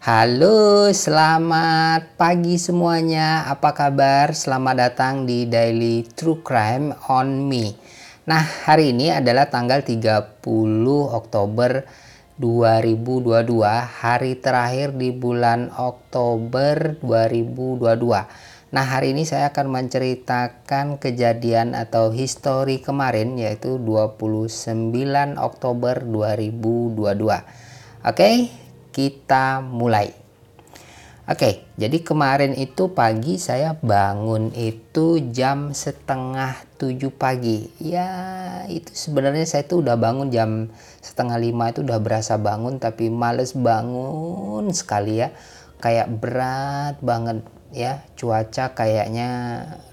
Halo, selamat pagi semuanya. Apa kabar? Selamat datang di Daily True Crime on Me. Nah, hari ini adalah tanggal 30 Oktober 2022, hari terakhir di bulan Oktober 2022. Nah, hari ini saya akan menceritakan kejadian atau histori kemarin yaitu 29 Oktober 2022. Oke, kita mulai. Oke, jadi kemarin itu pagi saya bangun itu jam setengah tujuh pagi. Ya, itu sebenarnya saya tuh udah bangun jam setengah lima itu udah berasa bangun, tapi males bangun sekali ya. Kayak berat banget ya cuaca kayaknya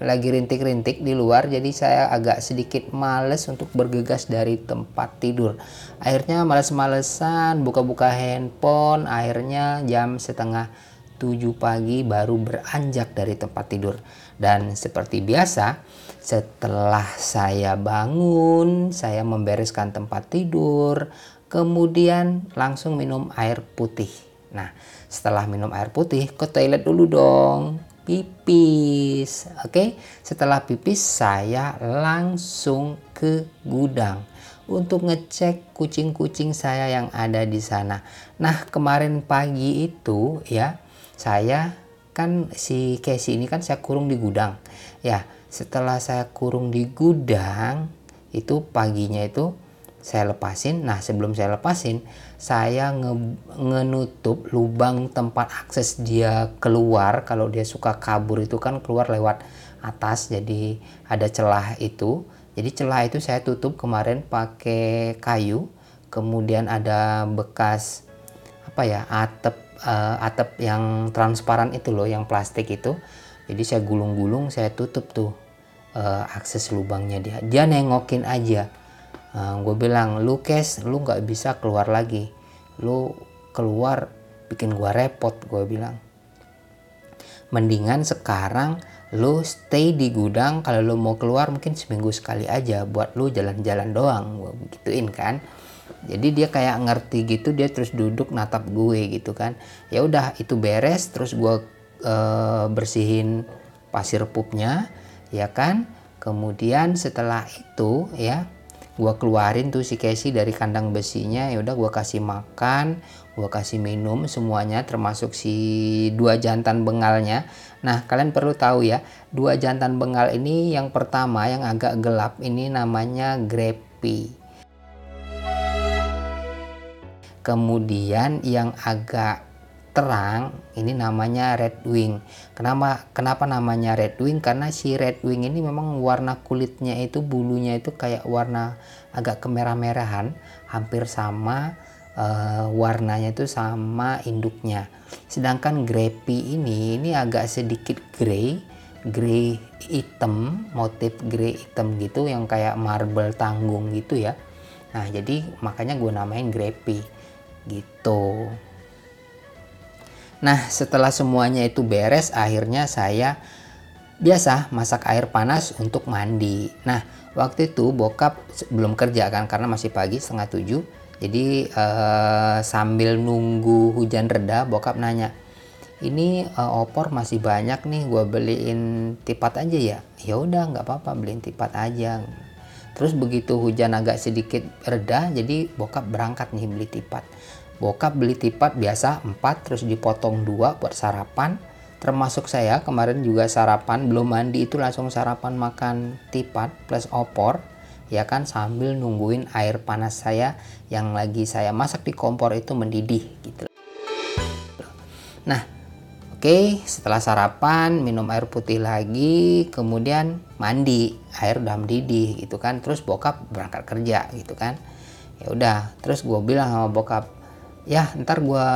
lagi rintik-rintik di luar jadi saya agak sedikit males untuk bergegas dari tempat tidur. Akhirnya males-malesan buka-buka handphone akhirnya jam setengah tujuh pagi baru beranjak dari tempat tidur. Dan seperti biasa setelah saya bangun saya membereskan tempat tidur kemudian langsung minum air putih nah setelah minum air putih, ke toilet dulu dong. Pipis. Oke, setelah pipis saya langsung ke gudang untuk ngecek kucing-kucing saya yang ada di sana. Nah, kemarin pagi itu ya, saya kan si Casey ini kan saya kurung di gudang. Ya, setelah saya kurung di gudang, itu paginya itu saya lepasin. Nah, sebelum saya lepasin, saya nge ngenutup lubang tempat akses dia keluar. Kalau dia suka kabur itu kan keluar lewat atas, jadi ada celah itu. Jadi celah itu saya tutup kemarin pakai kayu. Kemudian ada bekas apa ya atap uh, atap yang transparan itu loh, yang plastik itu. Jadi saya gulung-gulung, saya tutup tuh uh, akses lubangnya dia. Dia nengokin aja Nah, gue bilang, lu kes, lu nggak bisa keluar lagi. Lu keluar bikin gue repot, gue bilang. Mendingan sekarang lu stay di gudang, kalau lu mau keluar mungkin seminggu sekali aja buat lu jalan-jalan doang, gue gituin kan. Jadi dia kayak ngerti gitu, dia terus duduk natap gue gitu kan. Ya udah itu beres, terus gue uh, bersihin pasir pupnya, ya kan. Kemudian setelah itu ya gua keluarin tuh si Casey dari kandang besinya. Ya udah gua kasih makan gua kasih minum semuanya termasuk si dua jantan bengalnya. Nah kalian perlu tahu ya dua jantan bengal ini yang pertama yang agak gelap ini namanya Greppy kemudian yang agak terang ini namanya red wing. Kenapa kenapa namanya red wing? Karena si red wing ini memang warna kulitnya itu bulunya itu kayak warna agak kemerah-merahan hampir sama uh, warnanya itu sama induknya. Sedangkan grepi ini ini agak sedikit grey grey hitam motif grey hitam gitu yang kayak marble tanggung gitu ya. Nah jadi makanya gue namain grepi gitu Nah, setelah semuanya itu beres, akhirnya saya biasa masak air panas untuk mandi. Nah, waktu itu bokap belum kerja kan karena masih pagi setengah tujuh. Jadi eh, sambil nunggu hujan reda, bokap nanya, ini eh, opor masih banyak nih, gue beliin tipat aja ya. Ya udah nggak apa-apa, beliin tipat aja. Terus begitu hujan agak sedikit reda, jadi bokap berangkat nih beli tipat bokap beli tipat biasa 4 terus dipotong dua buat sarapan. Termasuk saya kemarin juga sarapan belum mandi itu langsung sarapan makan tipat plus opor ya kan sambil nungguin air panas saya yang lagi saya masak di kompor itu mendidih gitu. Nah oke setelah sarapan minum air putih lagi kemudian mandi air udah mendidih gitu kan. Terus bokap berangkat kerja gitu kan. Ya udah terus gue bilang sama bokap ya ntar gue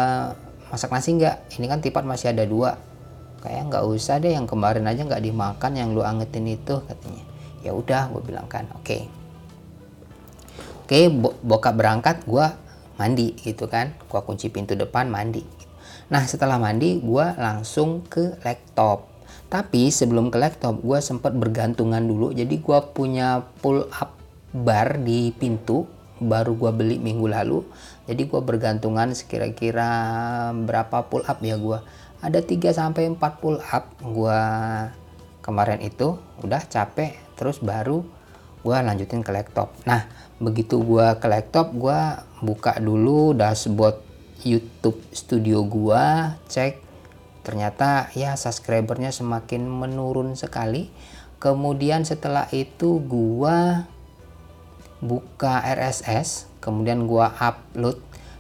masak nasi nggak? Ini kan tipat masih ada dua. Kayak nggak usah deh yang kemarin aja nggak dimakan yang lu angetin itu katanya. Ya udah gue bilang kan oke. Okay. oke okay, bokap berangkat gue mandi gitu kan. Gue kunci pintu depan mandi. Nah setelah mandi gue langsung ke laptop. Tapi sebelum ke laptop gue sempat bergantungan dulu. Jadi gue punya pull up bar di pintu baru gua beli minggu lalu jadi gua bergantungan sekira-kira berapa pull up ya gua. Ada 3 sampai 4 pull up gua kemarin itu udah capek terus baru gua lanjutin ke laptop. Nah begitu gua ke laptop gua buka dulu dashboard YouTube studio gua cek ternyata ya subscribernya semakin menurun sekali. Kemudian setelah itu gua buka RSS kemudian gua upload.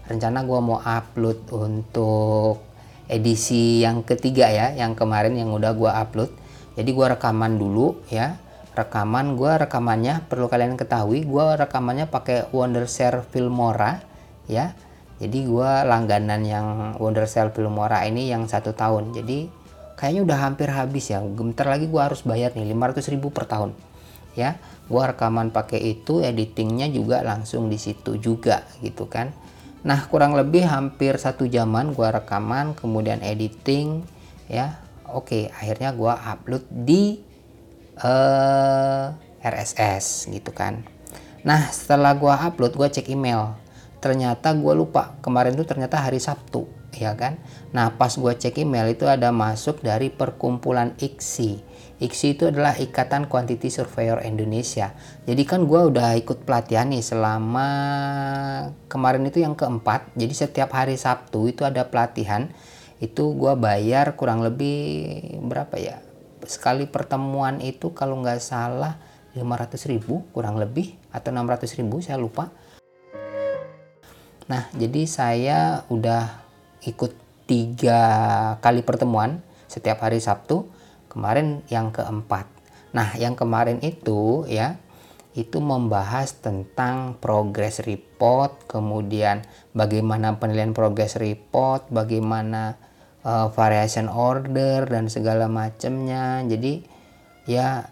Rencana gua mau upload untuk edisi yang ketiga ya yang kemarin yang udah gua upload. Jadi gua rekaman dulu ya. Rekaman gua rekamannya perlu kalian ketahui gua rekamannya pakai Wondershare Filmora ya. Jadi gua langganan yang Wondershare Filmora ini yang satu tahun. Jadi kayaknya udah hampir habis ya. Bentar lagi gua harus bayar nih 500 ribu per tahun ya gua rekaman pakai itu editingnya juga langsung di situ juga gitu kan. Nah kurang lebih hampir satu jaman gua rekaman kemudian editing ya. Oke akhirnya gua upload di uh, eh, RSS gitu kan. Nah setelah gua upload gua cek email. Ternyata gua lupa. Kemarin tuh ternyata hari Sabtu ya kan. Nah pas gua cek email itu ada masuk dari perkumpulan IKSI IKSI itu adalah Ikatan Quantity Surveyor Indonesia. Jadi kan gue udah ikut pelatihan nih selama kemarin itu yang keempat. Jadi setiap hari Sabtu itu ada pelatihan. Itu gue bayar kurang lebih berapa ya? Sekali pertemuan itu kalau nggak salah 500 ribu kurang lebih atau 600 ribu saya lupa. Nah jadi saya udah ikut tiga kali pertemuan setiap hari Sabtu Kemarin yang keempat. Nah, yang kemarin itu ya itu membahas tentang progress report, kemudian bagaimana penilaian progress report, bagaimana uh, variation order dan segala macamnya. Jadi ya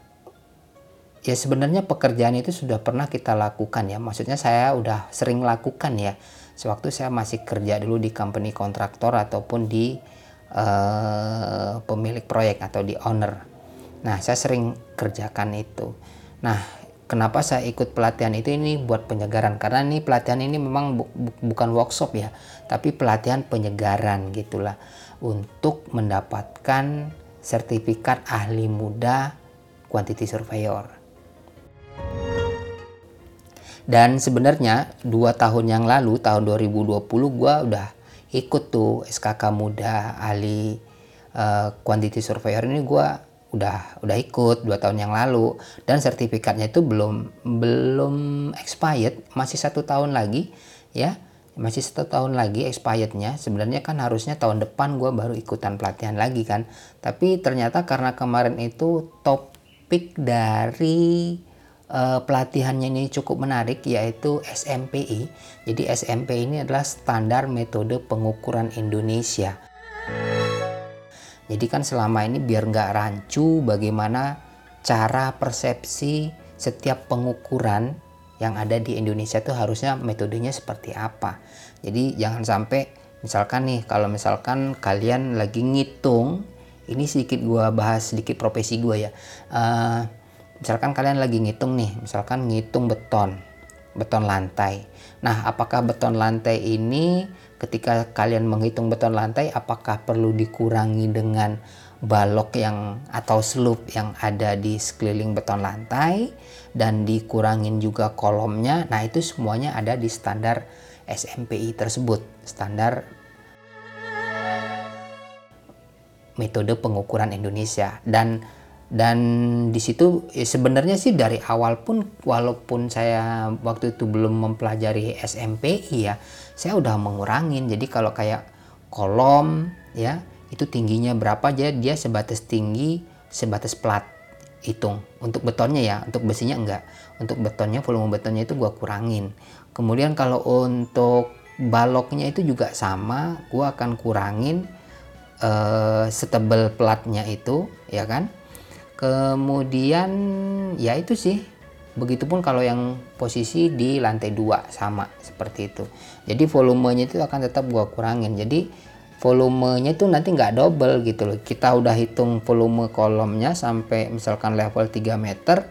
ya sebenarnya pekerjaan itu sudah pernah kita lakukan ya. Maksudnya saya udah sering lakukan ya. Sewaktu saya masih kerja dulu di company kontraktor ataupun di uh, pemilik proyek atau di owner. Nah, saya sering kerjakan itu. Nah, kenapa saya ikut pelatihan itu ini buat penyegaran karena ini pelatihan ini memang bu bu bukan workshop ya, tapi pelatihan penyegaran gitulah untuk mendapatkan sertifikat ahli muda quantity surveyor. Dan sebenarnya dua tahun yang lalu tahun 2020 gue udah ikut tuh SKK muda ahli uh, quantity surveyor ini gue udah udah ikut dua tahun yang lalu. Dan sertifikatnya itu belum belum expired masih satu tahun lagi ya. Masih satu tahun lagi expirednya. Sebenarnya kan harusnya tahun depan gue baru ikutan pelatihan lagi kan. Tapi ternyata karena kemarin itu topik dari uh, pelatihannya ini cukup menarik yaitu SMPI. Jadi SMP ini adalah standar metode pengukuran Indonesia. Jadi kan selama ini biar nggak rancu bagaimana cara persepsi setiap pengukuran yang ada di Indonesia itu harusnya metodenya seperti apa. Jadi jangan sampai misalkan nih kalau misalkan kalian lagi ngitung ini sedikit gua bahas sedikit profesi gua ya. Uh, misalkan kalian lagi ngitung nih misalkan ngitung beton beton lantai. Nah apakah beton lantai ini ketika kalian menghitung beton lantai apakah perlu dikurangi dengan balok yang atau slope yang ada di sekeliling beton lantai dan dikurangin juga kolomnya? Nah itu semuanya ada di standar SMPI tersebut standar metode pengukuran Indonesia. Dan dan di situ ya sebenarnya sih dari awal pun walaupun saya waktu itu belum mempelajari SMPI ya saya udah mengurangin. Jadi kalau kayak kolom ya itu tingginya berapa aja dia sebatas tinggi sebatas plat hitung. Untuk betonnya ya untuk besinya enggak. Untuk betonnya volume betonnya itu gua kurangin. Kemudian kalau untuk baloknya itu juga sama gua akan kurangin uh, setebal platnya itu ya kan kemudian ya itu sih. Begitupun kalau yang posisi di lantai dua sama seperti itu. Jadi volumenya itu akan tetap gua kurangin. Jadi volumenya itu nanti nggak double gitu loh. Kita udah hitung volume kolomnya sampai misalkan level 3 meter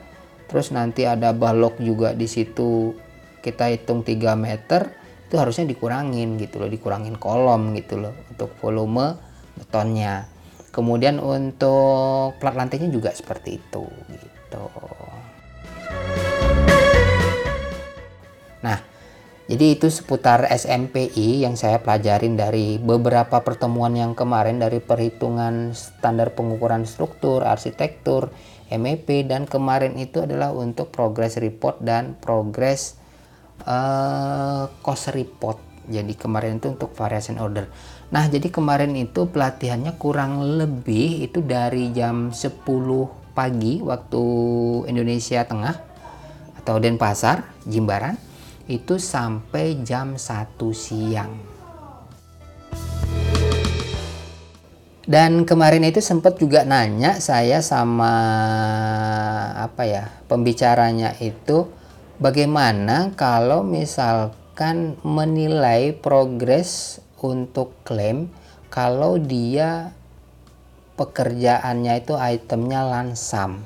terus nanti ada balok juga di situ. Kita hitung 3 meter itu harusnya dikurangin gitu loh dikurangin kolom gitu loh untuk volume betonnya kemudian untuk plat lantainya juga seperti itu gitu nah jadi itu seputar SMPI yang saya pelajarin dari beberapa pertemuan yang kemarin dari perhitungan standar pengukuran struktur, arsitektur, MEP dan kemarin itu adalah untuk progress report dan progress uh, cost report. Jadi kemarin itu untuk variation order. Nah, jadi kemarin itu pelatihannya kurang lebih itu dari jam 10 pagi waktu Indonesia Tengah atau Denpasar, Jimbaran itu sampai jam 1 siang. Dan kemarin itu sempat juga nanya saya sama apa ya pembicaranya itu bagaimana kalau misalkan menilai progres untuk klaim kalau dia pekerjaannya itu itemnya lansam.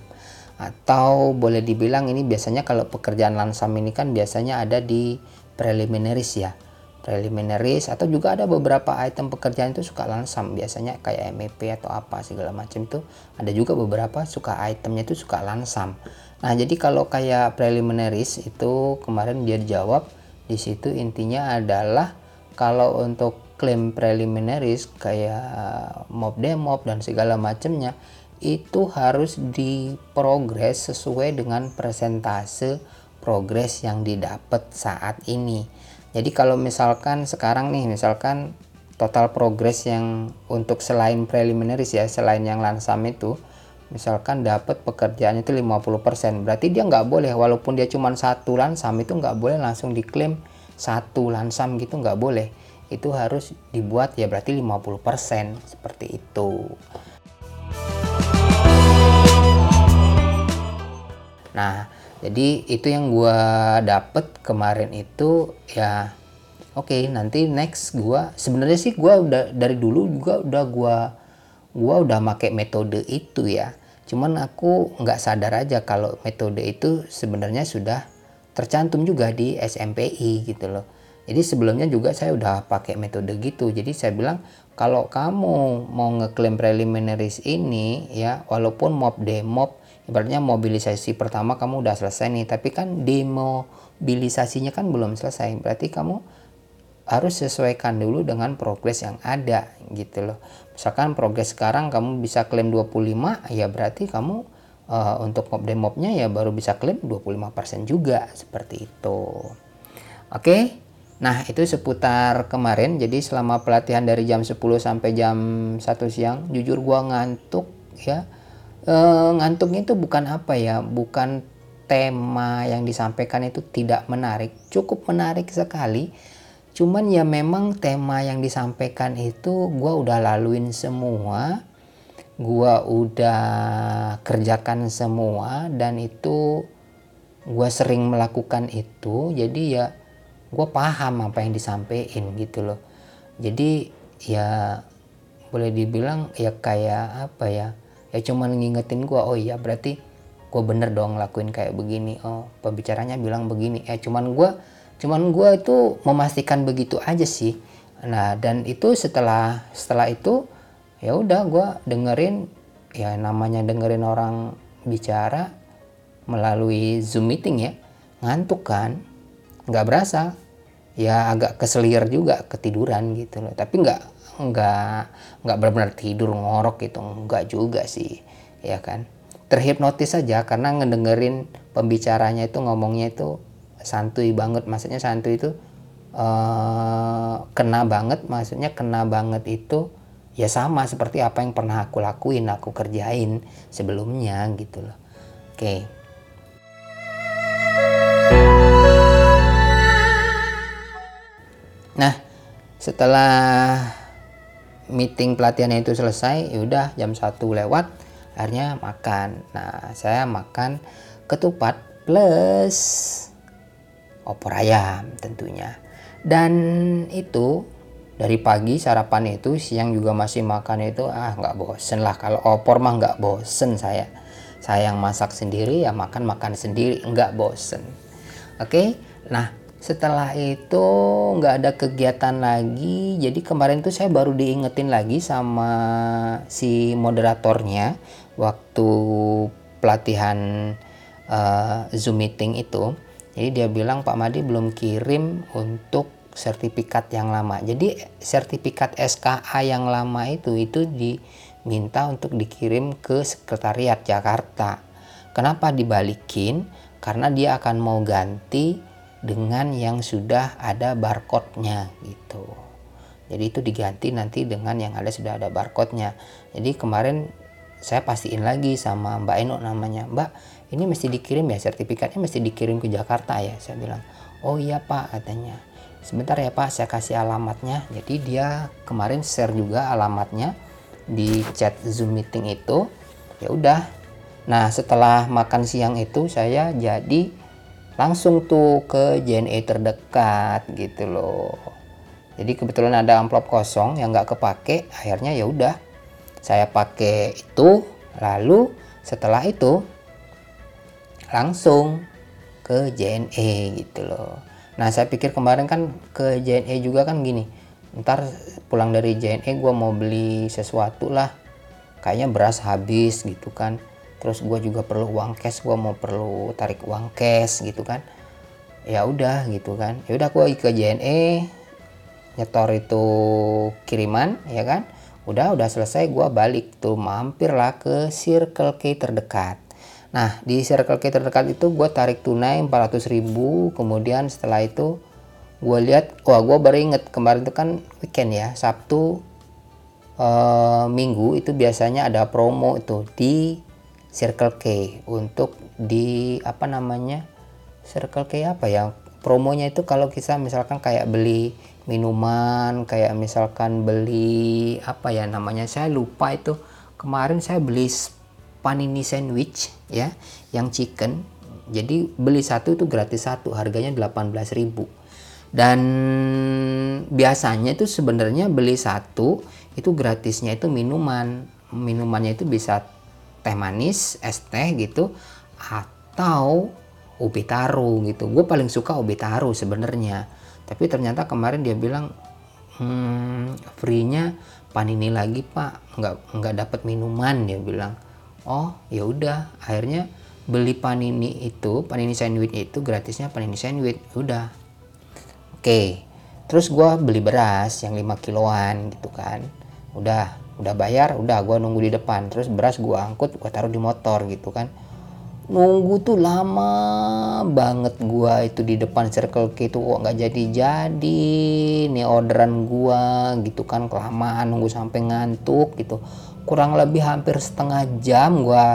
Atau boleh dibilang ini biasanya kalau pekerjaan lansam ini kan biasanya ada di preliminaries ya. Preliminaries atau juga ada beberapa item pekerjaan itu suka lansam. Biasanya kayak MEP atau apa segala macam itu. Ada juga beberapa suka itemnya itu suka lansam. Nah jadi kalau kayak preliminaries itu kemarin dia jawab di situ intinya adalah kalau untuk klaim preliminaries kayak mob demob dan segala macamnya itu harus diprogres sesuai dengan persentase progres yang didapat saat ini. Jadi kalau misalkan sekarang nih misalkan total progres yang untuk selain preliminaries ya selain yang lansam itu misalkan dapat pekerjaan itu 50% berarti dia nggak boleh walaupun dia cuma satu lansam itu nggak boleh langsung diklaim satu lansam gitu nggak boleh itu harus dibuat ya berarti 50% seperti itu. Nah, jadi itu yang gue dapet kemarin itu ya oke okay, nanti next gue sebenarnya sih gue udah dari dulu juga udah gue gue udah make metode itu ya. Cuman aku nggak sadar aja kalau metode itu sebenarnya sudah tercantum juga di SMPI gitu loh jadi sebelumnya juga saya udah pakai metode gitu. Jadi saya bilang kalau kamu mau ngeklaim preliminaries ini ya walaupun mob demob ibaratnya mobilisasi pertama kamu udah selesai nih tapi kan demobilisasinya kan belum selesai. Berarti kamu harus sesuaikan dulu dengan progres yang ada gitu loh. Misalkan progres sekarang kamu bisa klaim 25 ya berarti kamu uh, untuk mob demobnya ya baru bisa klaim 25% juga seperti itu. Oke? okay? Nah, itu seputar kemarin. Jadi selama pelatihan dari jam 10 sampai jam 1 siang, jujur gua ngantuk ya. E, ngantuknya itu bukan apa ya bukan tema yang disampaikan itu tidak menarik. Cukup menarik sekali. Cuman ya memang tema yang disampaikan itu gue udah laluin semua. Gue udah kerjakan semua dan itu gue sering melakukan itu. Jadi ya gue paham apa yang disampaikan gitu loh. Jadi ya boleh dibilang ya kayak apa ya ya cuman ngingetin gue oh iya berarti gue bener dong lakuin kayak begini. Oh pembicaranya bilang begini. Ya cuman gue cuman gue itu memastikan begitu aja sih. Nah dan itu setelah setelah itu ya udah gue dengerin ya namanya dengerin orang bicara melalui zoom meeting ya ngantuk kan nggak berasa. Ya agak keselir juga ketiduran gitu loh. Tapi nggak nggak nggak benar-benar tidur ngorok gitu. Nggak juga sih ya kan? Terhipnotis saja karena ngedengerin pembicaranya itu ngomongnya itu santuy banget. Maksudnya santuy itu uh, kena banget. Maksudnya kena banget itu ya sama seperti apa yang pernah aku lakuin aku kerjain sebelumnya gitu loh. Oke. okay. Nah setelah meeting pelatihannya itu selesai ya udah jam satu lewat akhirnya makan. Nah saya makan ketupat plus opor ayam tentunya. Dan itu dari pagi sarapan itu siang juga masih makan itu ah nggak bosen lah. Kalau opor mah nggak bosen saya. Saya yang masak sendiri ya makan makan sendiri nggak bosen. Oke? Nah setelah itu nggak ada kegiatan lagi. Jadi kemarin tuh saya baru diingetin lagi sama si moderatornya waktu pelatihan uh, zoom meeting itu. Jadi dia bilang Pak Madi belum kirim untuk sertifikat yang lama. Jadi sertifikat SKA yang lama itu itu diminta untuk dikirim ke sekretariat Jakarta. Kenapa dibalikin? Karena dia akan mau ganti dengan yang sudah ada barcode-nya gitu. Jadi itu diganti nanti dengan yang ada sudah ada barcode-nya. Jadi kemarin saya pastiin lagi sama Mbak Eno namanya, Mbak ini mesti dikirim ya sertifikatnya mesti dikirim ke Jakarta ya. Saya bilang, oh iya Pak katanya. Sebentar ya Pak, saya kasih alamatnya. Jadi dia kemarin share juga alamatnya di chat Zoom meeting itu. Ya udah. Nah setelah makan siang itu saya jadi langsung tuh ke JNE terdekat gitu loh. Jadi kebetulan ada amplop kosong yang nggak kepake akhirnya ya udah saya pakai itu. Lalu setelah itu langsung ke JNE gitu loh. Nah saya pikir kemarin kan ke JNE juga kan gini ntar pulang dari JNE gue mau beli sesuatu lah kayaknya beras habis gitu kan terus gue juga perlu uang cash gue mau perlu tarik uang cash gitu kan. Ya udah gitu kan. Ya udah gue ke JNE nyetor itu kiriman ya kan. Udah udah selesai gue balik tuh mampir lah ke Circle K terdekat. Nah di Circle K terdekat itu gue tarik tunai 400 ribu kemudian setelah itu gue lihat wah gue baru inget kemarin itu kan weekend ya Sabtu uh, Minggu itu biasanya ada promo itu di Circle K untuk di apa namanya Circle K apa ya? Promonya itu kalau kita misalkan kayak beli minuman kayak misalkan beli apa ya namanya saya lupa itu. Kemarin saya beli panini sandwich ya yang chicken. Jadi beli satu itu gratis satu harganya 18.000 dan biasanya itu sebenarnya beli satu itu gratisnya itu minuman. Minumannya itu bisa teh manis es teh gitu atau ubi taru gitu. Gue paling suka ubi taru sebenarnya. Tapi ternyata kemarin dia bilang hmm, free-nya panini lagi pak. Nggak nggak dapat minuman dia bilang. Oh ya udah. Akhirnya beli panini itu panini sandwich itu gratisnya panini sandwich. Udah. Oke. Terus gue beli beras yang 5 kiloan gitu kan. Udah udah bayar udah gue nunggu di depan. Terus beras gue angkut gue taruh di motor gitu kan. Nunggu tuh lama banget gue itu di depan circle K itu kok nggak jadi jadi nih orderan gue gitu kan. Kelamaan nunggu sampai ngantuk gitu. Kurang lebih hampir setengah jam gue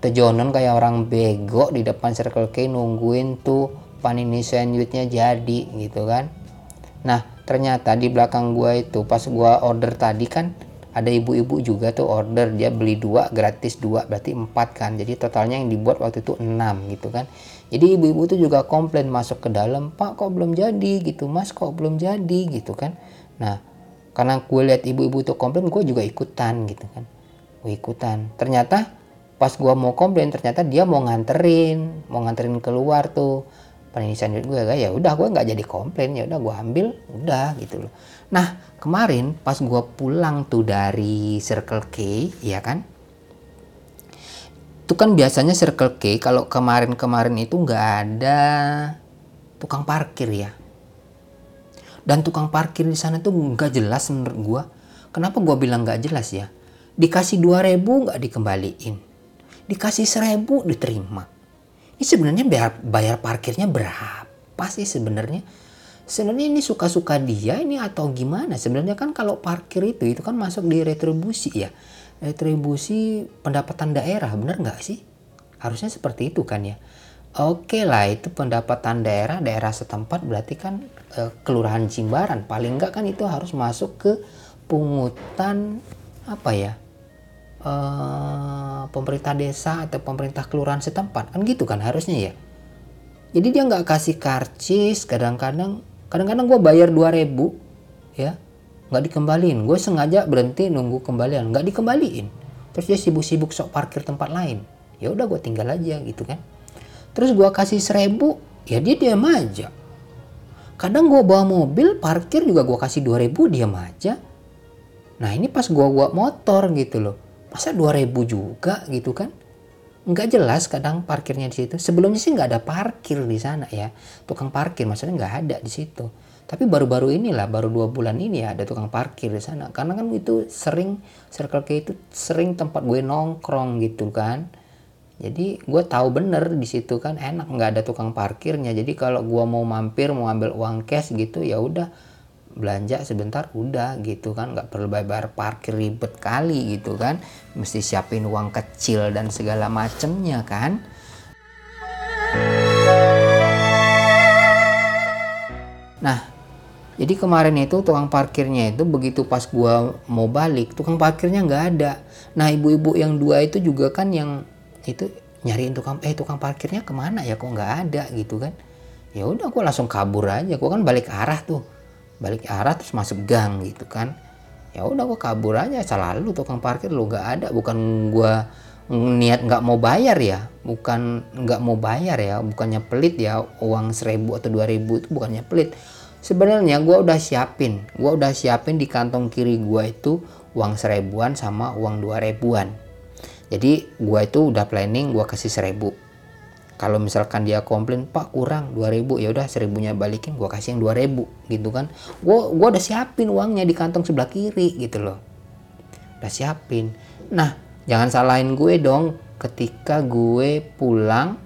tejonon kayak orang bego di depan circle K nungguin tuh panini sandwichnya jadi gitu kan. Nah ternyata di belakang gua itu pas gua order tadi kan ada ibu-ibu juga tuh order dia beli dua gratis dua berarti empat kan. Jadi totalnya yang dibuat waktu itu enam gitu kan. Jadi ibu-ibu tuh juga komplain masuk ke dalam pak kok belum jadi? Gitu mas kok belum jadi? Gitu kan. Nah karena gue lihat ibu-ibu tuh komplain gue juga ikutan gitu kan. Gue ikutan. Ternyata pas gue mau komplain ternyata dia mau nganterin mau nganterin keluar tuh penelitian gue ya udah gue nggak jadi komplain ya udah gue ambil udah gitu loh. Nah kemarin pas gue pulang tuh dari Circle K ya kan? Itu kan biasanya Circle K kalau kemarin-kemarin itu nggak ada tukang parkir ya. Dan tukang parkir di sana tuh nggak jelas menurut gue kenapa gue bilang nggak jelas ya? Dikasih 2000 nggak dikembaliin. Dikasih 1000 diterima ini sebenarnya bayar, bayar parkirnya berapa sih sebenarnya? Sebenarnya ini suka-suka dia ini atau gimana? Sebenarnya kan kalau parkir itu itu kan masuk di retribusi ya. Retribusi pendapatan daerah, benar nggak sih? Harusnya seperti itu kan ya. Oke lah itu pendapatan daerah daerah setempat berarti kan e, kelurahan Jimbaran paling nggak kan itu harus masuk ke pungutan apa ya uh, pemerintah desa atau pemerintah kelurahan setempat. Kan gitu kan harusnya ya. Jadi dia nggak kasih karcis kadang-kadang kadang-kadang gue bayar 2000 ya. Nggak dikembaliin. Gue sengaja berhenti nunggu kembalian. Nggak dikembaliin. Terus dia sibuk-sibuk sok parkir tempat lain. Ya udah gue tinggal aja gitu kan. Terus gue kasih seribu ya dia diam aja. Kadang gue bawa mobil parkir juga gue kasih dua ribu diam aja. Nah ini pas gue bawa motor gitu loh masa dua ribu juga gitu kan? Nggak jelas kadang parkirnya di situ. Sebelumnya sih nggak ada parkir di sana ya. Tukang parkir maksudnya nggak ada di situ. Tapi baru-baru inilah baru dua bulan ini ya ada tukang parkir di sana. Karena kan itu sering circle K itu sering tempat gue nongkrong gitu kan. Jadi gue tahu bener di situ kan enak nggak ada tukang parkirnya. Jadi kalau gue mau mampir mau ambil uang cash gitu ya udah belanja sebentar udah gitu kan. Nggak perlu bayar parkir ribet kali gitu kan. Mesti siapin uang kecil dan segala macemnya kan. Nah jadi kemarin itu tukang parkirnya itu begitu pas gua mau balik tukang parkirnya nggak ada. Nah ibu-ibu yang dua itu juga kan yang itu nyariin tukang eh tukang parkirnya ke mana ya? Kok nggak ada gitu kan? Ya udah aku langsung kabur aja. Aku kan balik arah tuh balik arah terus masuk gang gitu kan. Ya udah aku kabur aja selalu tukang parkir lu nggak ada. Bukan gua niat nggak mau bayar ya bukan nggak mau bayar ya bukannya pelit ya uang seribu atau dua ribu itu bukannya pelit sebenarnya gua udah siapin gua udah siapin di kantong kiri gua itu uang seribuan sama uang dua ribuan. Jadi gua itu udah planning gua kasih seribu kalau misalkan dia komplain pak kurang 2000 ya udah seribunya balikin gua kasih yang 2000 gitu kan. Gua gua udah siapin uangnya di kantong sebelah kiri gitu loh. Udah siapin. Nah jangan salahin gue dong. Ketika gue pulang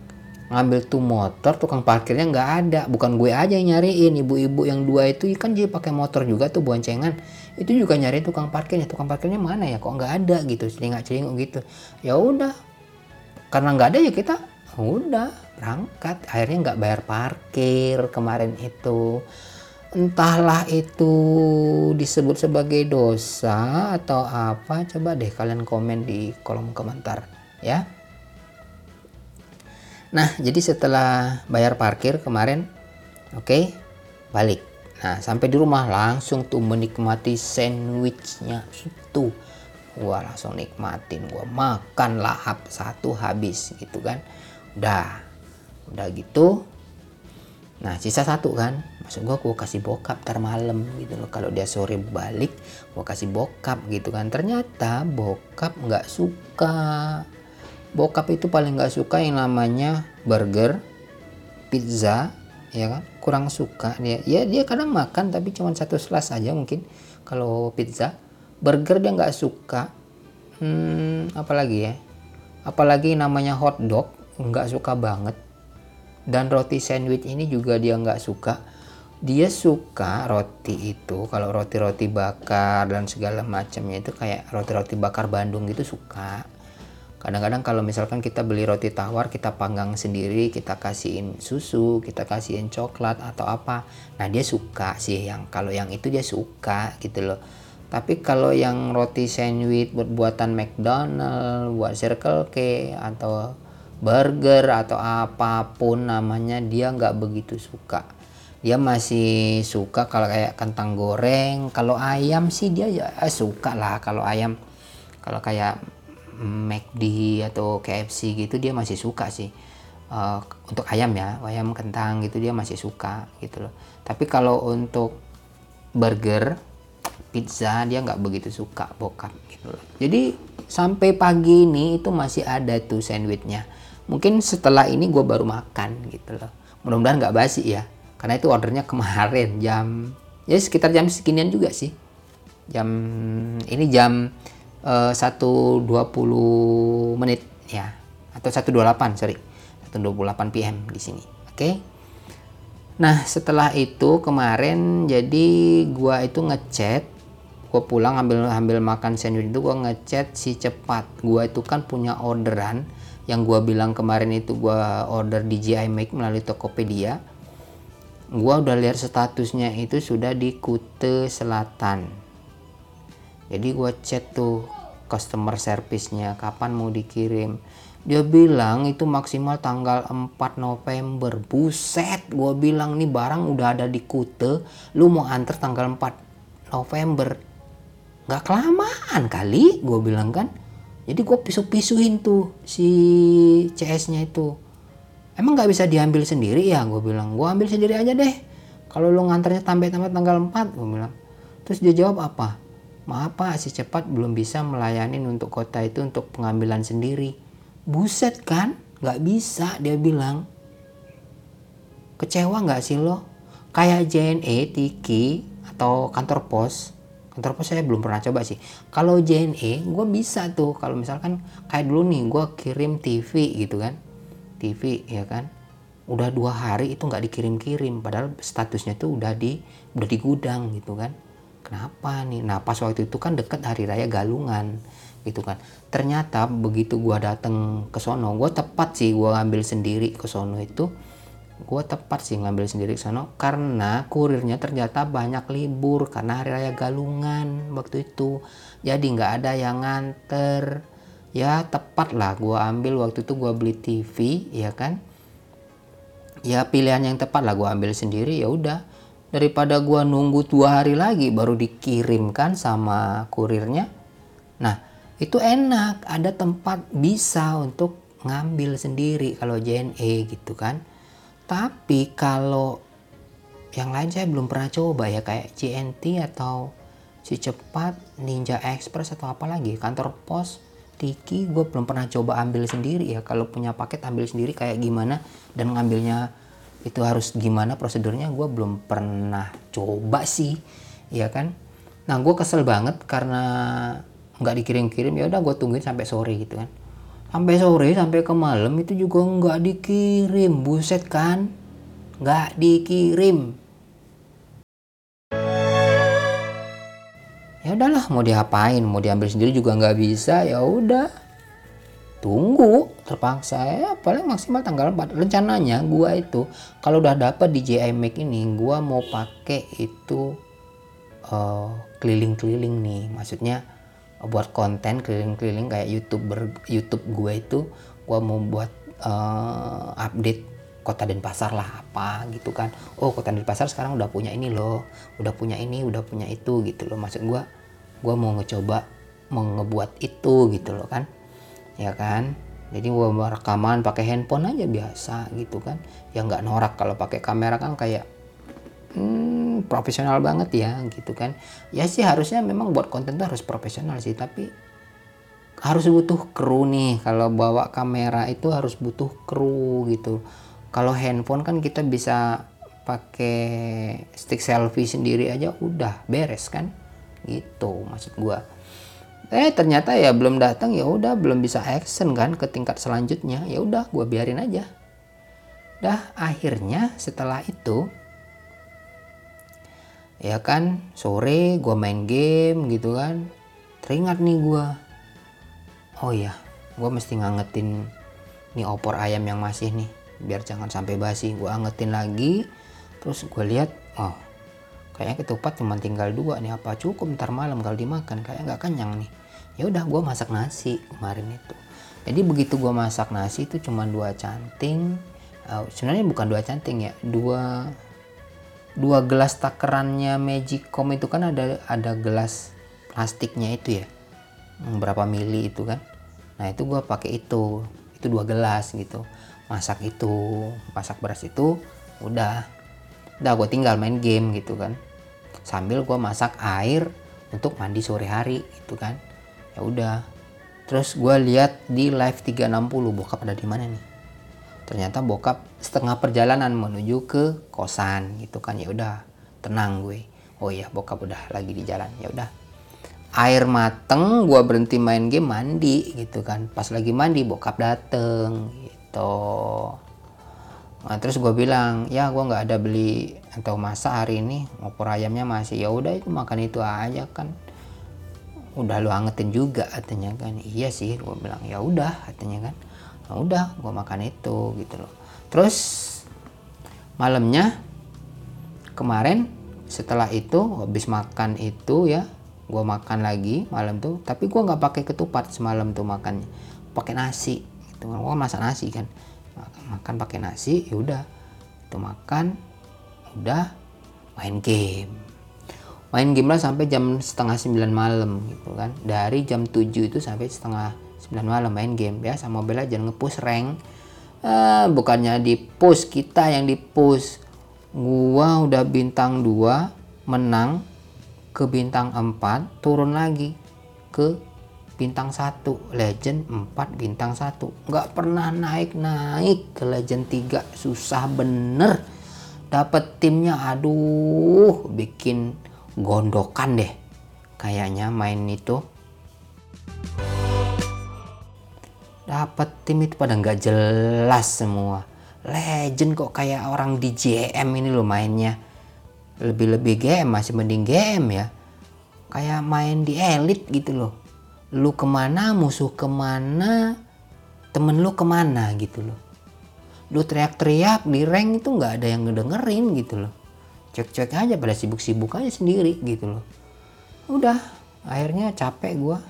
ngambil tuh motor tukang parkirnya nggak ada. Bukan gue aja yang nyariin. Ibu-ibu yang dua itu kan dia pakai motor juga tuh boncengan. Itu juga nyari tukang parkirnya. Tukang parkirnya mana ya? Kok nggak ada gitu celingak celinguk gitu. Ya udah. Karena nggak ada ya kita udah berangkat. Akhirnya nggak bayar parkir kemarin itu. Entahlah itu disebut sebagai dosa atau apa. Coba deh kalian komen di kolom komentar ya. Nah jadi setelah bayar parkir kemarin oke okay, balik. Nah, sampai di rumah langsung tuh menikmati sandwichnya itu. Gua langsung nikmatin, gua makan lahap satu habis gitu kan. Udah, udah gitu. Nah, sisa satu kan. Maksud gua gua kasih bokap tar malam gitu loh. Kalau dia sore balik, gua kasih bokap gitu kan. Ternyata bokap nggak suka. Bokap itu paling nggak suka yang namanya burger, pizza, ya kan kurang suka dia ya dia kadang makan tapi cuma satu selas aja mungkin kalau pizza burger dia nggak suka hmm, apalagi ya apalagi namanya hot dog nggak suka banget. Dan roti sandwich ini juga dia nggak suka. Dia suka roti itu kalau roti-roti bakar dan segala macamnya itu kayak roti-roti bakar Bandung gitu suka. Kadang-kadang kalau misalkan kita beli roti tawar kita panggang sendiri kita kasihin susu kita kasihin coklat atau apa. Nah dia suka sih yang kalau yang itu dia suka gitu loh. Tapi kalau yang roti sandwich buat buatan McDonald buat Circle K atau burger atau apa pun namanya dia nggak begitu suka. Dia masih suka kalau kayak kentang goreng. Kalau ayam sih dia ya suka lah kalau ayam. Kalau kayak McD atau KFC gitu dia masih suka sih. Uh, untuk ayam ya ayam kentang gitu dia masih suka gitu loh. Tapi kalau untuk burger pizza dia nggak begitu suka bokap gitu loh. Jadi sampai pagi ini itu masih ada tuh sandwichnya mungkin setelah ini gue baru makan gitu loh. Mudah-mudahan nggak basi ya. Karena itu ordernya kemarin jam ya sekitar jam seginian juga sih. Jam ini jam Eh, satu dua puluh menit ya. Atau satu dua delapan sorry. Satu dua puluh delapan PM di sini oke? Okay? nah setelah itu kemarin jadi gua itu ngechat gua pulang ambil ambil makan sandwich itu gua ngechat si cepat. Gua itu kan punya orderan yang gua bilang kemarin itu gua order DJI Make melalui Tokopedia. Gua udah lihat statusnya itu sudah di Kute Selatan. Jadi gue chat tuh customer service-nya kapan mau dikirim. Dia bilang itu maksimal tanggal 4 November. Buset gue bilang nih barang udah ada di Kute lu mau antar tanggal 4 November? Nggak kelamaan kali gue bilang kan jadi gue pisu-pisuin tuh si CS-nya itu. Emang nggak bisa diambil sendiri ya gue bilang. Gue ambil sendiri aja deh. Kalau lo ngantarnya sampai tanggal 4 gue bilang. Terus dia jawab apa? Maaf pak si cepat belum bisa melayani untuk kota itu untuk pengambilan sendiri. Buset kan? Nggak bisa dia bilang. Kecewa nggak sih lo? Kayak JNE Tiki atau kantor pos pos saya belum pernah coba sih. Kalau JNE gue bisa tuh. Kalau misalkan kayak dulu nih gue kirim TV gitu kan. TV ya kan. Udah dua hari itu nggak dikirim-kirim. Padahal statusnya tuh udah di udah di gudang gitu kan. Kenapa nih? Nah pas waktu itu kan deket hari raya Galungan gitu kan. Ternyata begitu gua dateng ke sono gua tepat sih gua ngambil sendiri ke sono itu gua tepat sih ngambil sendiri sono karena kurirnya ternyata banyak libur karena hari raya galungan waktu itu. Jadi nggak ada yang nganter. Ya tepat lah gua ambil waktu itu gua beli TV ya kan? Ya pilihan yang tepat lah gua ambil sendiri ya udah. Daripada gua nunggu dua hari lagi baru dikirimkan sama kurirnya nah itu enak. Ada tempat bisa untuk ngambil sendiri kalau JNE gitu kan tapi kalau yang lain saya belum pernah coba ya kayak JNT atau si cepat Ninja Express atau apa lagi kantor pos Tiki gue belum pernah coba ambil sendiri ya. Kalau punya paket ambil sendiri kayak gimana dan ngambilnya itu harus gimana prosedurnya gue belum pernah coba sih ya kan? Nah gue kesel banget karena nggak dikirim-kirim ya udah gue tungguin sampai sore gitu kan sampai sore sampai ke malam itu juga nggak dikirim. Buset kan? Nggak dikirim. Ya udahlah mau diapain? Mau diambil sendiri juga nggak bisa. Ya udah. Tunggu. Terpaksa ya. Paling maksimal tanggal 4 rencananya gua itu kalau udah dapat di JI Mac ini gua mau pakai itu eh, keliling-keliling uh, nih. Maksudnya buat konten keliling-keliling kayak youtuber YouTube gue itu gue mau buat uh, update kota Denpasar lah apa gitu kan. Oh kota Denpasar sekarang udah punya ini loh udah punya ini udah punya itu gitu loh. Maksud gue gue mau ngecoba mau ngebuat itu gitu loh kan. Ya kan? Jadi gue rekaman pakai handphone aja biasa gitu kan. Ya nggak norak kalau pakai kamera kan kayak hmm, profesional banget ya gitu kan. Ya sih harusnya memang buat konten tuh harus profesional sih tapi harus butuh kru nih. Kalau bawa kamera itu harus butuh kru gitu. Kalau handphone kan kita bisa pakai stick selfie sendiri aja udah beres kan? Gitu maksud gua. Eh ternyata ya belum datang ya udah belum bisa action kan ke tingkat selanjutnya. Ya udah gua biarin aja. Dah akhirnya setelah itu ya kan sore gue main game gitu kan. Teringat nih gue oh iya gue mesti ngangetin nih opor ayam yang masih nih. Biar jangan sampai basi gue angetin lagi. Terus gue lihat oh kayaknya ketupat cuma tinggal dua nih. Apa cukup ntar malam kalau dimakan? Kayak nggak kenyang nih. Ya udah gue masak nasi kemarin itu. Jadi begitu gue masak nasi itu cuma dua canting. Uh, sebenarnya bukan dua canting ya dua dua gelas takerannya Magicom itu kan ada ada gelas plastiknya itu ya berapa mili itu kan. Nah itu gue pakai itu itu dua gelas gitu. Masak itu masak beras itu udah udah gue tinggal main game gitu kan. Sambil gue masak air untuk mandi sore hari gitu kan. Ya udah. Terus gue lihat di live 360 bokap ada di mana nih ternyata bokap setengah perjalanan menuju ke kosan gitu kan. Ya udah tenang gue. Oh iya bokap udah lagi di jalan. Ya udah. Air mateng gue berhenti main game mandi gitu kan. Pas lagi mandi bokap dateng gitu. Nah, terus gue bilang ya gue nggak ada beli atau masa hari ini. Opor ayamnya masih. Ya udah itu makan itu aja kan. Udah lu angetin juga katanya kan. Iya sih gue bilang ya udah katanya kan nah, udah gue makan itu gitu loh. Terus malamnya kemarin setelah itu habis makan itu ya gue makan lagi malam tuh tapi gue nggak pakai ketupat semalam tuh makannya. Pakai nasi gitu. Gue masak nasi kan. Makan, makan pakai nasi ya udah. Itu makan udah main game. Main game lah sampai jam setengah sembilan malam gitu kan. Dari jam 7 itu sampai setengah 9 malam main game. Ya sama Mobile Legends ngepush rank. Eh, bukannya di push kita yang di push gua udah bintang 2 menang ke bintang 4 turun lagi ke bintang 1 legend 4 bintang 1 nggak pernah naik-naik ke legend 3 susah bener. Dapet timnya aduh bikin gondokan deh. Kayaknya main itu dapat tim itu pada nggak jelas semua. Legend kok kayak orang di JM ini loh mainnya. Lebih-lebih game masih mending game ya. Kayak main di elit gitu loh. Lu ke mana musuh ke mana temen lu ke mana gitu loh. Lu teriak-teriak di rank itu nggak ada yang ngedengerin gitu loh. Cek-cek aja pada sibuk-sibuk aja sendiri gitu loh. Udah akhirnya capek gua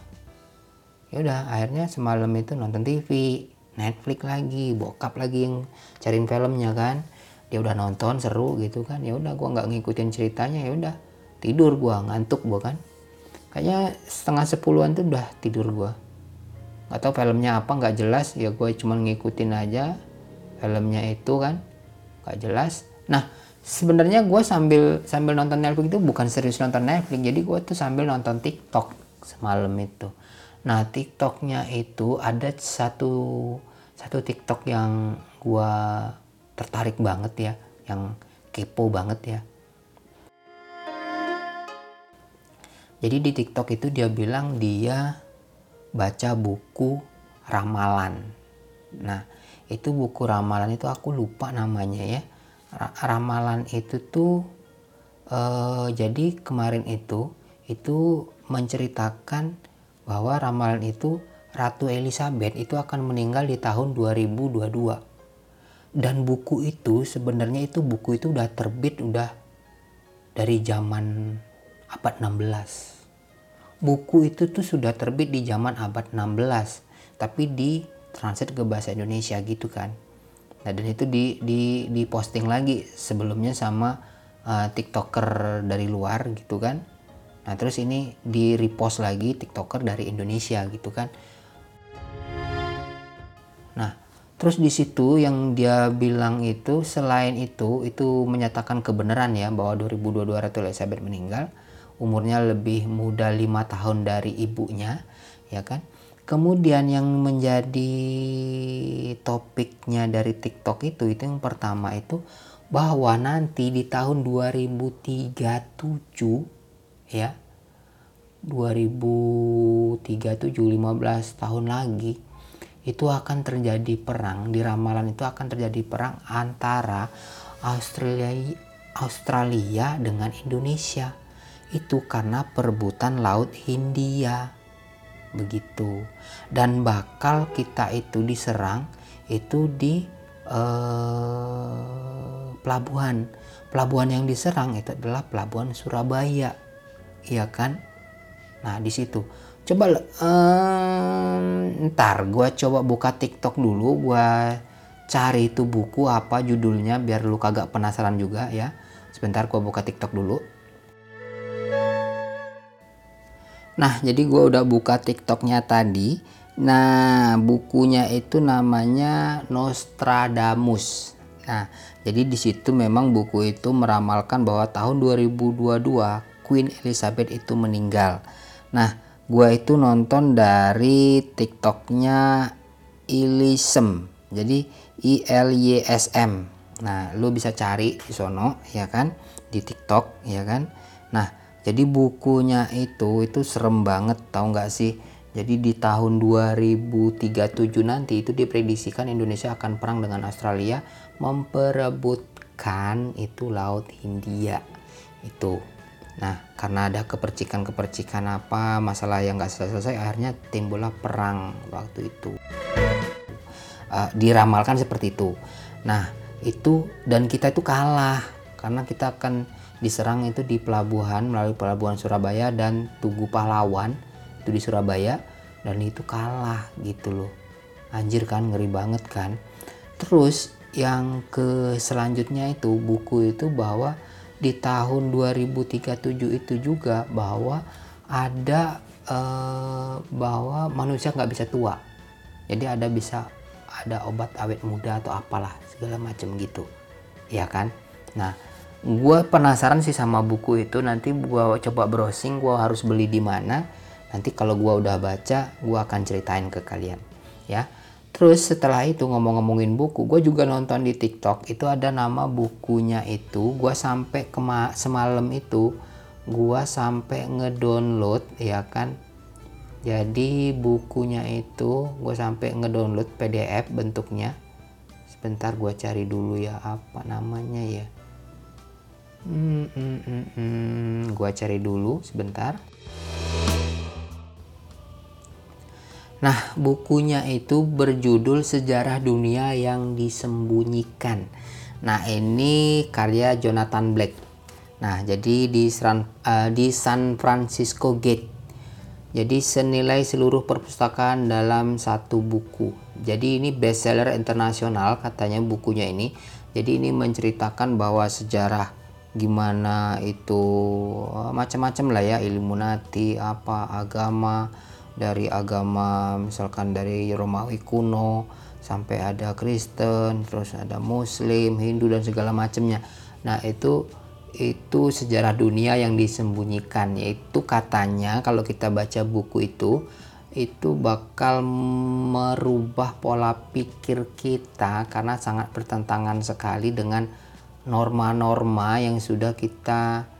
ya udah akhirnya semalam itu nonton TV Netflix lagi bokap lagi yang cariin filmnya kan. Dia udah nonton seru gitu kan. Ya udah gua nggak ngikutin ceritanya ya udah. Tidur gua ngantuk gua kan. Kayaknya setengah sepuluhan tuh udah tidur gua. Nggak tahu filmnya apa nggak jelas. Ya gue cuma ngikutin aja filmnya itu kan. Nggak jelas. Nah sebenarnya gue sambil sambil nonton Netflix itu bukan serius nonton Netflix. Jadi gue tuh sambil nonton TikTok semalam itu Nah, TikToknya itu ada satu satu TikTok yang gua tertarik banget ya, yang kepo banget ya. Jadi di TikTok itu dia bilang dia baca buku ramalan. Nah, itu buku ramalan itu aku lupa namanya ya. Ramalan itu tuh eh, jadi kemarin itu itu menceritakan bahwa ramalan itu Ratu Elizabeth itu akan meninggal di tahun 2022. Dan buku itu sebenarnya itu buku itu udah terbit udah dari zaman abad 16. Buku itu tuh sudah terbit di zaman abad 16, tapi di translate ke bahasa Indonesia gitu kan. Nah, dan itu di di di posting lagi sebelumnya sama uh, TikToker dari luar gitu kan Nah terus ini di repost lagi tiktoker dari Indonesia gitu kan. Nah terus di situ yang dia bilang itu selain itu itu menyatakan kebenaran ya bahwa 2022 Ratu Elizabeth meninggal umurnya lebih muda lima tahun dari ibunya ya kan. Kemudian yang menjadi topiknya dari TikTok itu itu yang pertama itu bahwa nanti di tahun 2037 ya. 2037 15 tahun lagi itu akan terjadi perang di ramalan itu akan terjadi perang antara Australia Australia dengan Indonesia. Itu karena perebutan laut Hindia. Begitu. Dan bakal kita itu diserang itu di eh, pelabuhan. Pelabuhan yang diserang itu adalah pelabuhan Surabaya iya kan? Nah di situ. Coba um, ntar gue coba buka TikTok dulu gue cari itu buku apa judulnya biar lu kagak penasaran juga ya. Sebentar gue buka TikTok dulu. Nah jadi gue udah buka TikToknya tadi. Nah bukunya itu namanya Nostradamus. Nah jadi di situ memang buku itu meramalkan bahwa tahun 2022 Queen Elizabeth itu meninggal Nah, gue itu nonton dari TikToknya Ilism. Jadi I L Y S M. Nah, lu bisa cari di sono ya kan di TikTok ya kan. Nah, jadi bukunya itu itu serem banget tau nggak sih? Jadi di tahun 2037 nanti itu diprediksikan Indonesia akan perang dengan Australia memperebutkan itu laut Hindia. Itu Nah, karena ada kepercikan-kepercikan apa, masalah yang nggak selesai-selesai, akhirnya timbullah perang waktu itu. Uh, diramalkan seperti itu. Nah, itu dan kita itu kalah karena kita akan diserang itu di pelabuhan melalui pelabuhan Surabaya dan Tugu Pahlawan itu di Surabaya dan itu kalah gitu loh. Anjir kan ngeri banget kan. Terus yang ke selanjutnya itu buku itu bahwa di tahun 2037 itu juga bahwa ada uh, bahwa manusia nggak bisa tua. Jadi ada bisa ada obat awet muda atau apalah segala macam gitu. Ya kan? Nah gue penasaran sih sama buku itu. Nanti gue coba browsing gue harus beli di mana. Nanti kalau gue udah baca gue akan ceritain ke kalian ya terus setelah itu ngomong-ngomongin buku gue juga nonton di tiktok. Itu ada nama bukunya itu gue sampai kema semalam itu gue sampai ngedownload ya kan? Jadi bukunya itu gue sampai ngedownload PDF bentuknya. Sebentar gue cari dulu ya apa namanya ya? Hmm, hmm, hmm, hmm. gue cari dulu sebentar Nah, bukunya itu berjudul Sejarah Dunia yang Disembunyikan. Nah, ini karya Jonathan Black. Nah, jadi di San, uh, di San Francisco Gate jadi senilai seluruh perpustakaan dalam satu buku. Jadi ini bestseller internasional katanya bukunya ini. Jadi ini menceritakan bahwa sejarah gimana itu eh, macam-macam lah ya Illuminati apa agama dari agama misalkan dari Romawi kuno sampai ada Kristen terus ada Muslim Hindu dan segala macamnya. Nah itu itu sejarah dunia yang disembunyikan. Yaitu katanya kalau kita baca buku itu itu bakal merubah pola pikir kita karena sangat bertentangan sekali dengan norma-norma yang sudah kita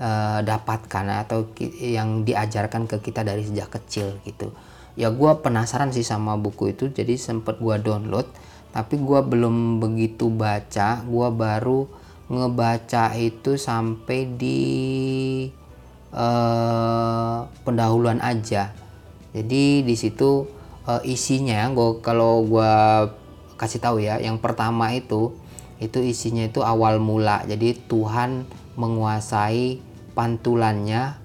uh, dapatkan atau yang diajarkan ke kita dari sejak kecil gitu. Ya gue penasaran sih sama buku itu jadi sempet gue download tapi gue belum begitu baca. Gue baru ngebaca itu sampai di uh, pendahuluan aja. Jadi di situ uh, isinya gua kalau gua kasih tahu ya yang pertama itu itu isinya itu awal mula. Jadi Tuhan menguasai pantulannya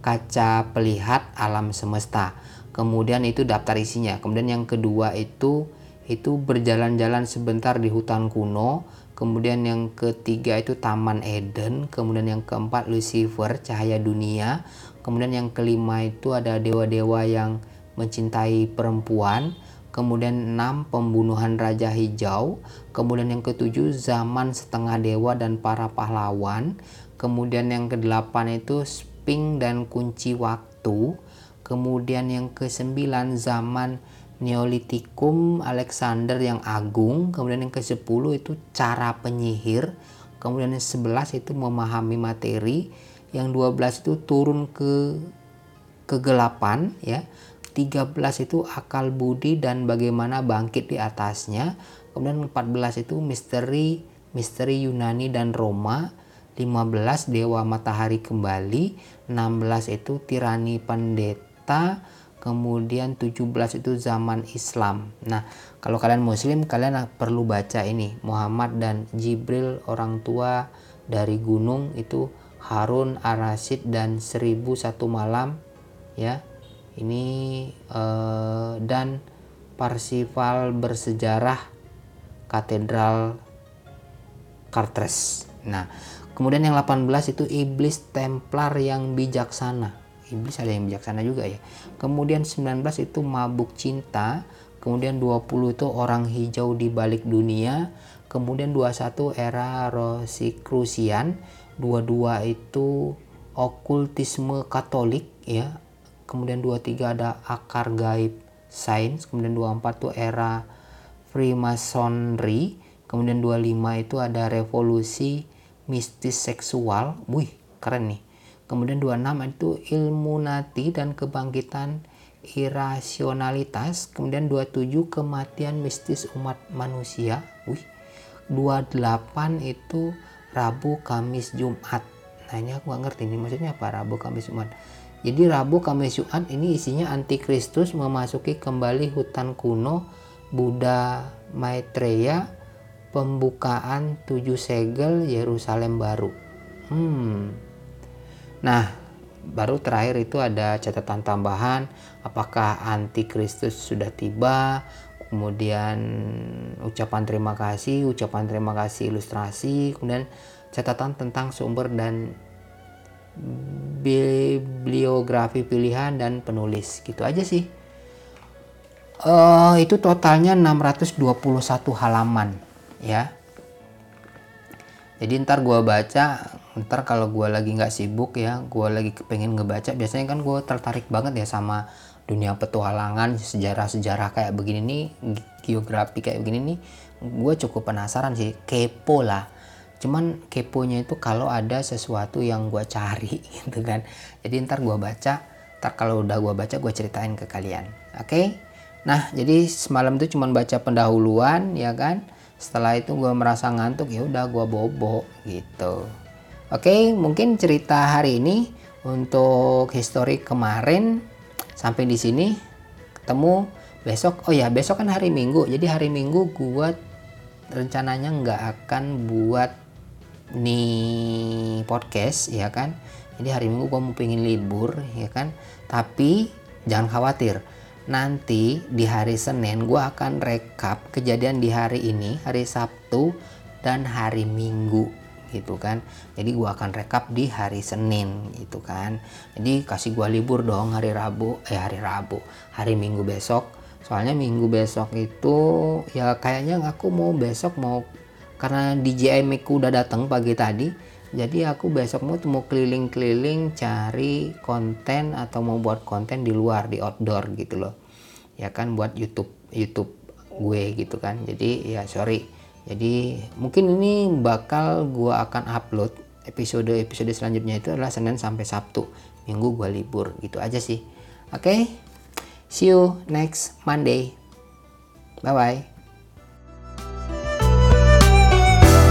kaca pelihat alam semesta. Kemudian itu daftar isinya. Kemudian yang kedua itu itu berjalan-jalan sebentar di hutan kuno. Kemudian yang ketiga itu Taman Eden, kemudian yang keempat Lucifer, cahaya dunia, kemudian yang kelima itu ada dewa-dewa yang mencintai perempuan, kemudian enam pembunuhan Raja Hijau, kemudian yang ketujuh zaman setengah dewa dan para pahlawan, kemudian yang kedelapan itu Sping dan kunci waktu, kemudian yang kesembilan zaman Neolitikum Alexander yang agung, kemudian yang ke-10 itu cara penyihir, kemudian yang 11 itu memahami materi, yang 12 itu turun ke kegelapan ya. 13 itu akal budi dan bagaimana bangkit di atasnya. Kemudian 14 itu misteri misteri Yunani dan Roma. 15 dewa matahari kembali, 16 itu tirani pendeta, kemudian 17 itu zaman Islam. Nah, kalau kalian muslim kalian perlu baca ini Muhammad dan Jibril orang tua dari gunung itu Harun Arasid dan 1001 malam ya. Ini eh, dan Parsifal bersejarah Katedral Chartres. Nah, kemudian yang 18 itu iblis Templar yang bijaksana. Iblis ada yang bijaksana juga ya. Kemudian 19 itu mabuk cinta. Kemudian 20 itu orang hijau di balik dunia. Kemudian 21 era Rosicrucian. 22 itu okultisme katolik ya. Kemudian 23 ada akar gaib sains. Kemudian 24 itu era Freemasonry. Kemudian 25 itu ada revolusi mistis seksual wih keren nih Kemudian 26 itu ilmu nati dan kebangkitan irasionalitas. Kemudian 27 kematian mistis umat manusia. Wih. 28 itu Rabu, Kamis, Jumat. Nah ini aku gak ngerti ini maksudnya apa Rabu, Kamis, Jumat. Jadi Rabu, Kamis, Jumat ini isinya antikristus memasuki kembali hutan kuno Buddha Maitreya pembukaan tujuh segel Yerusalem baru. Hmm, Nah, baru terakhir itu ada catatan tambahan apakah antikristus sudah tiba, kemudian ucapan terima kasih, ucapan terima kasih ilustrasi, kemudian catatan tentang sumber dan bibliografi pilihan dan penulis. Gitu aja sih. Uh, itu totalnya 621 halaman ya. Jadi ntar gue baca ntar kalau gue lagi nggak sibuk ya gue lagi pengen ngebaca biasanya kan gue tertarik banget ya sama dunia petualangan sejarah-sejarah kayak begini nih geografi kayak begini nih gue cukup penasaran sih kepo lah. Cuman keponya itu kalau ada sesuatu yang gue cari gitu kan. Jadi ntar gue baca ntar kalau udah gue baca gue ceritain ke kalian. Oke? Okay? nah jadi semalam tuh cuman baca pendahuluan ya kan setelah itu gue merasa ngantuk ya udah gue bobo gitu. Oke mungkin cerita hari ini untuk histori kemarin sampai di sini. Ketemu besok oh ya besok kan hari minggu. Jadi hari minggu gue rencananya nggak akan buat nih podcast ya kan? Jadi hari minggu gue mau pengen libur ya kan? Tapi jangan khawatir nanti di hari Senin gue akan rekap kejadian di hari ini, hari Sabtu dan hari Minggu gitu kan. Jadi gue akan rekap di hari Senin gitu kan. Jadi kasih gue libur dong hari Rabu, eh hari Rabu, hari Minggu besok. Soalnya Minggu besok itu ya kayaknya aku mau besok mau karena DJI Miku udah datang pagi tadi jadi aku besok mau mau keliling-keliling cari konten atau mau buat konten di luar di outdoor gitu loh. Ya kan buat YouTube YouTube gue gitu kan. Jadi ya sorry. Jadi mungkin ini bakal gue akan upload episode episode selanjutnya itu adalah Senin sampai Sabtu. Minggu gue libur gitu aja sih. Oke? Okay? see you next Monday. Bye bye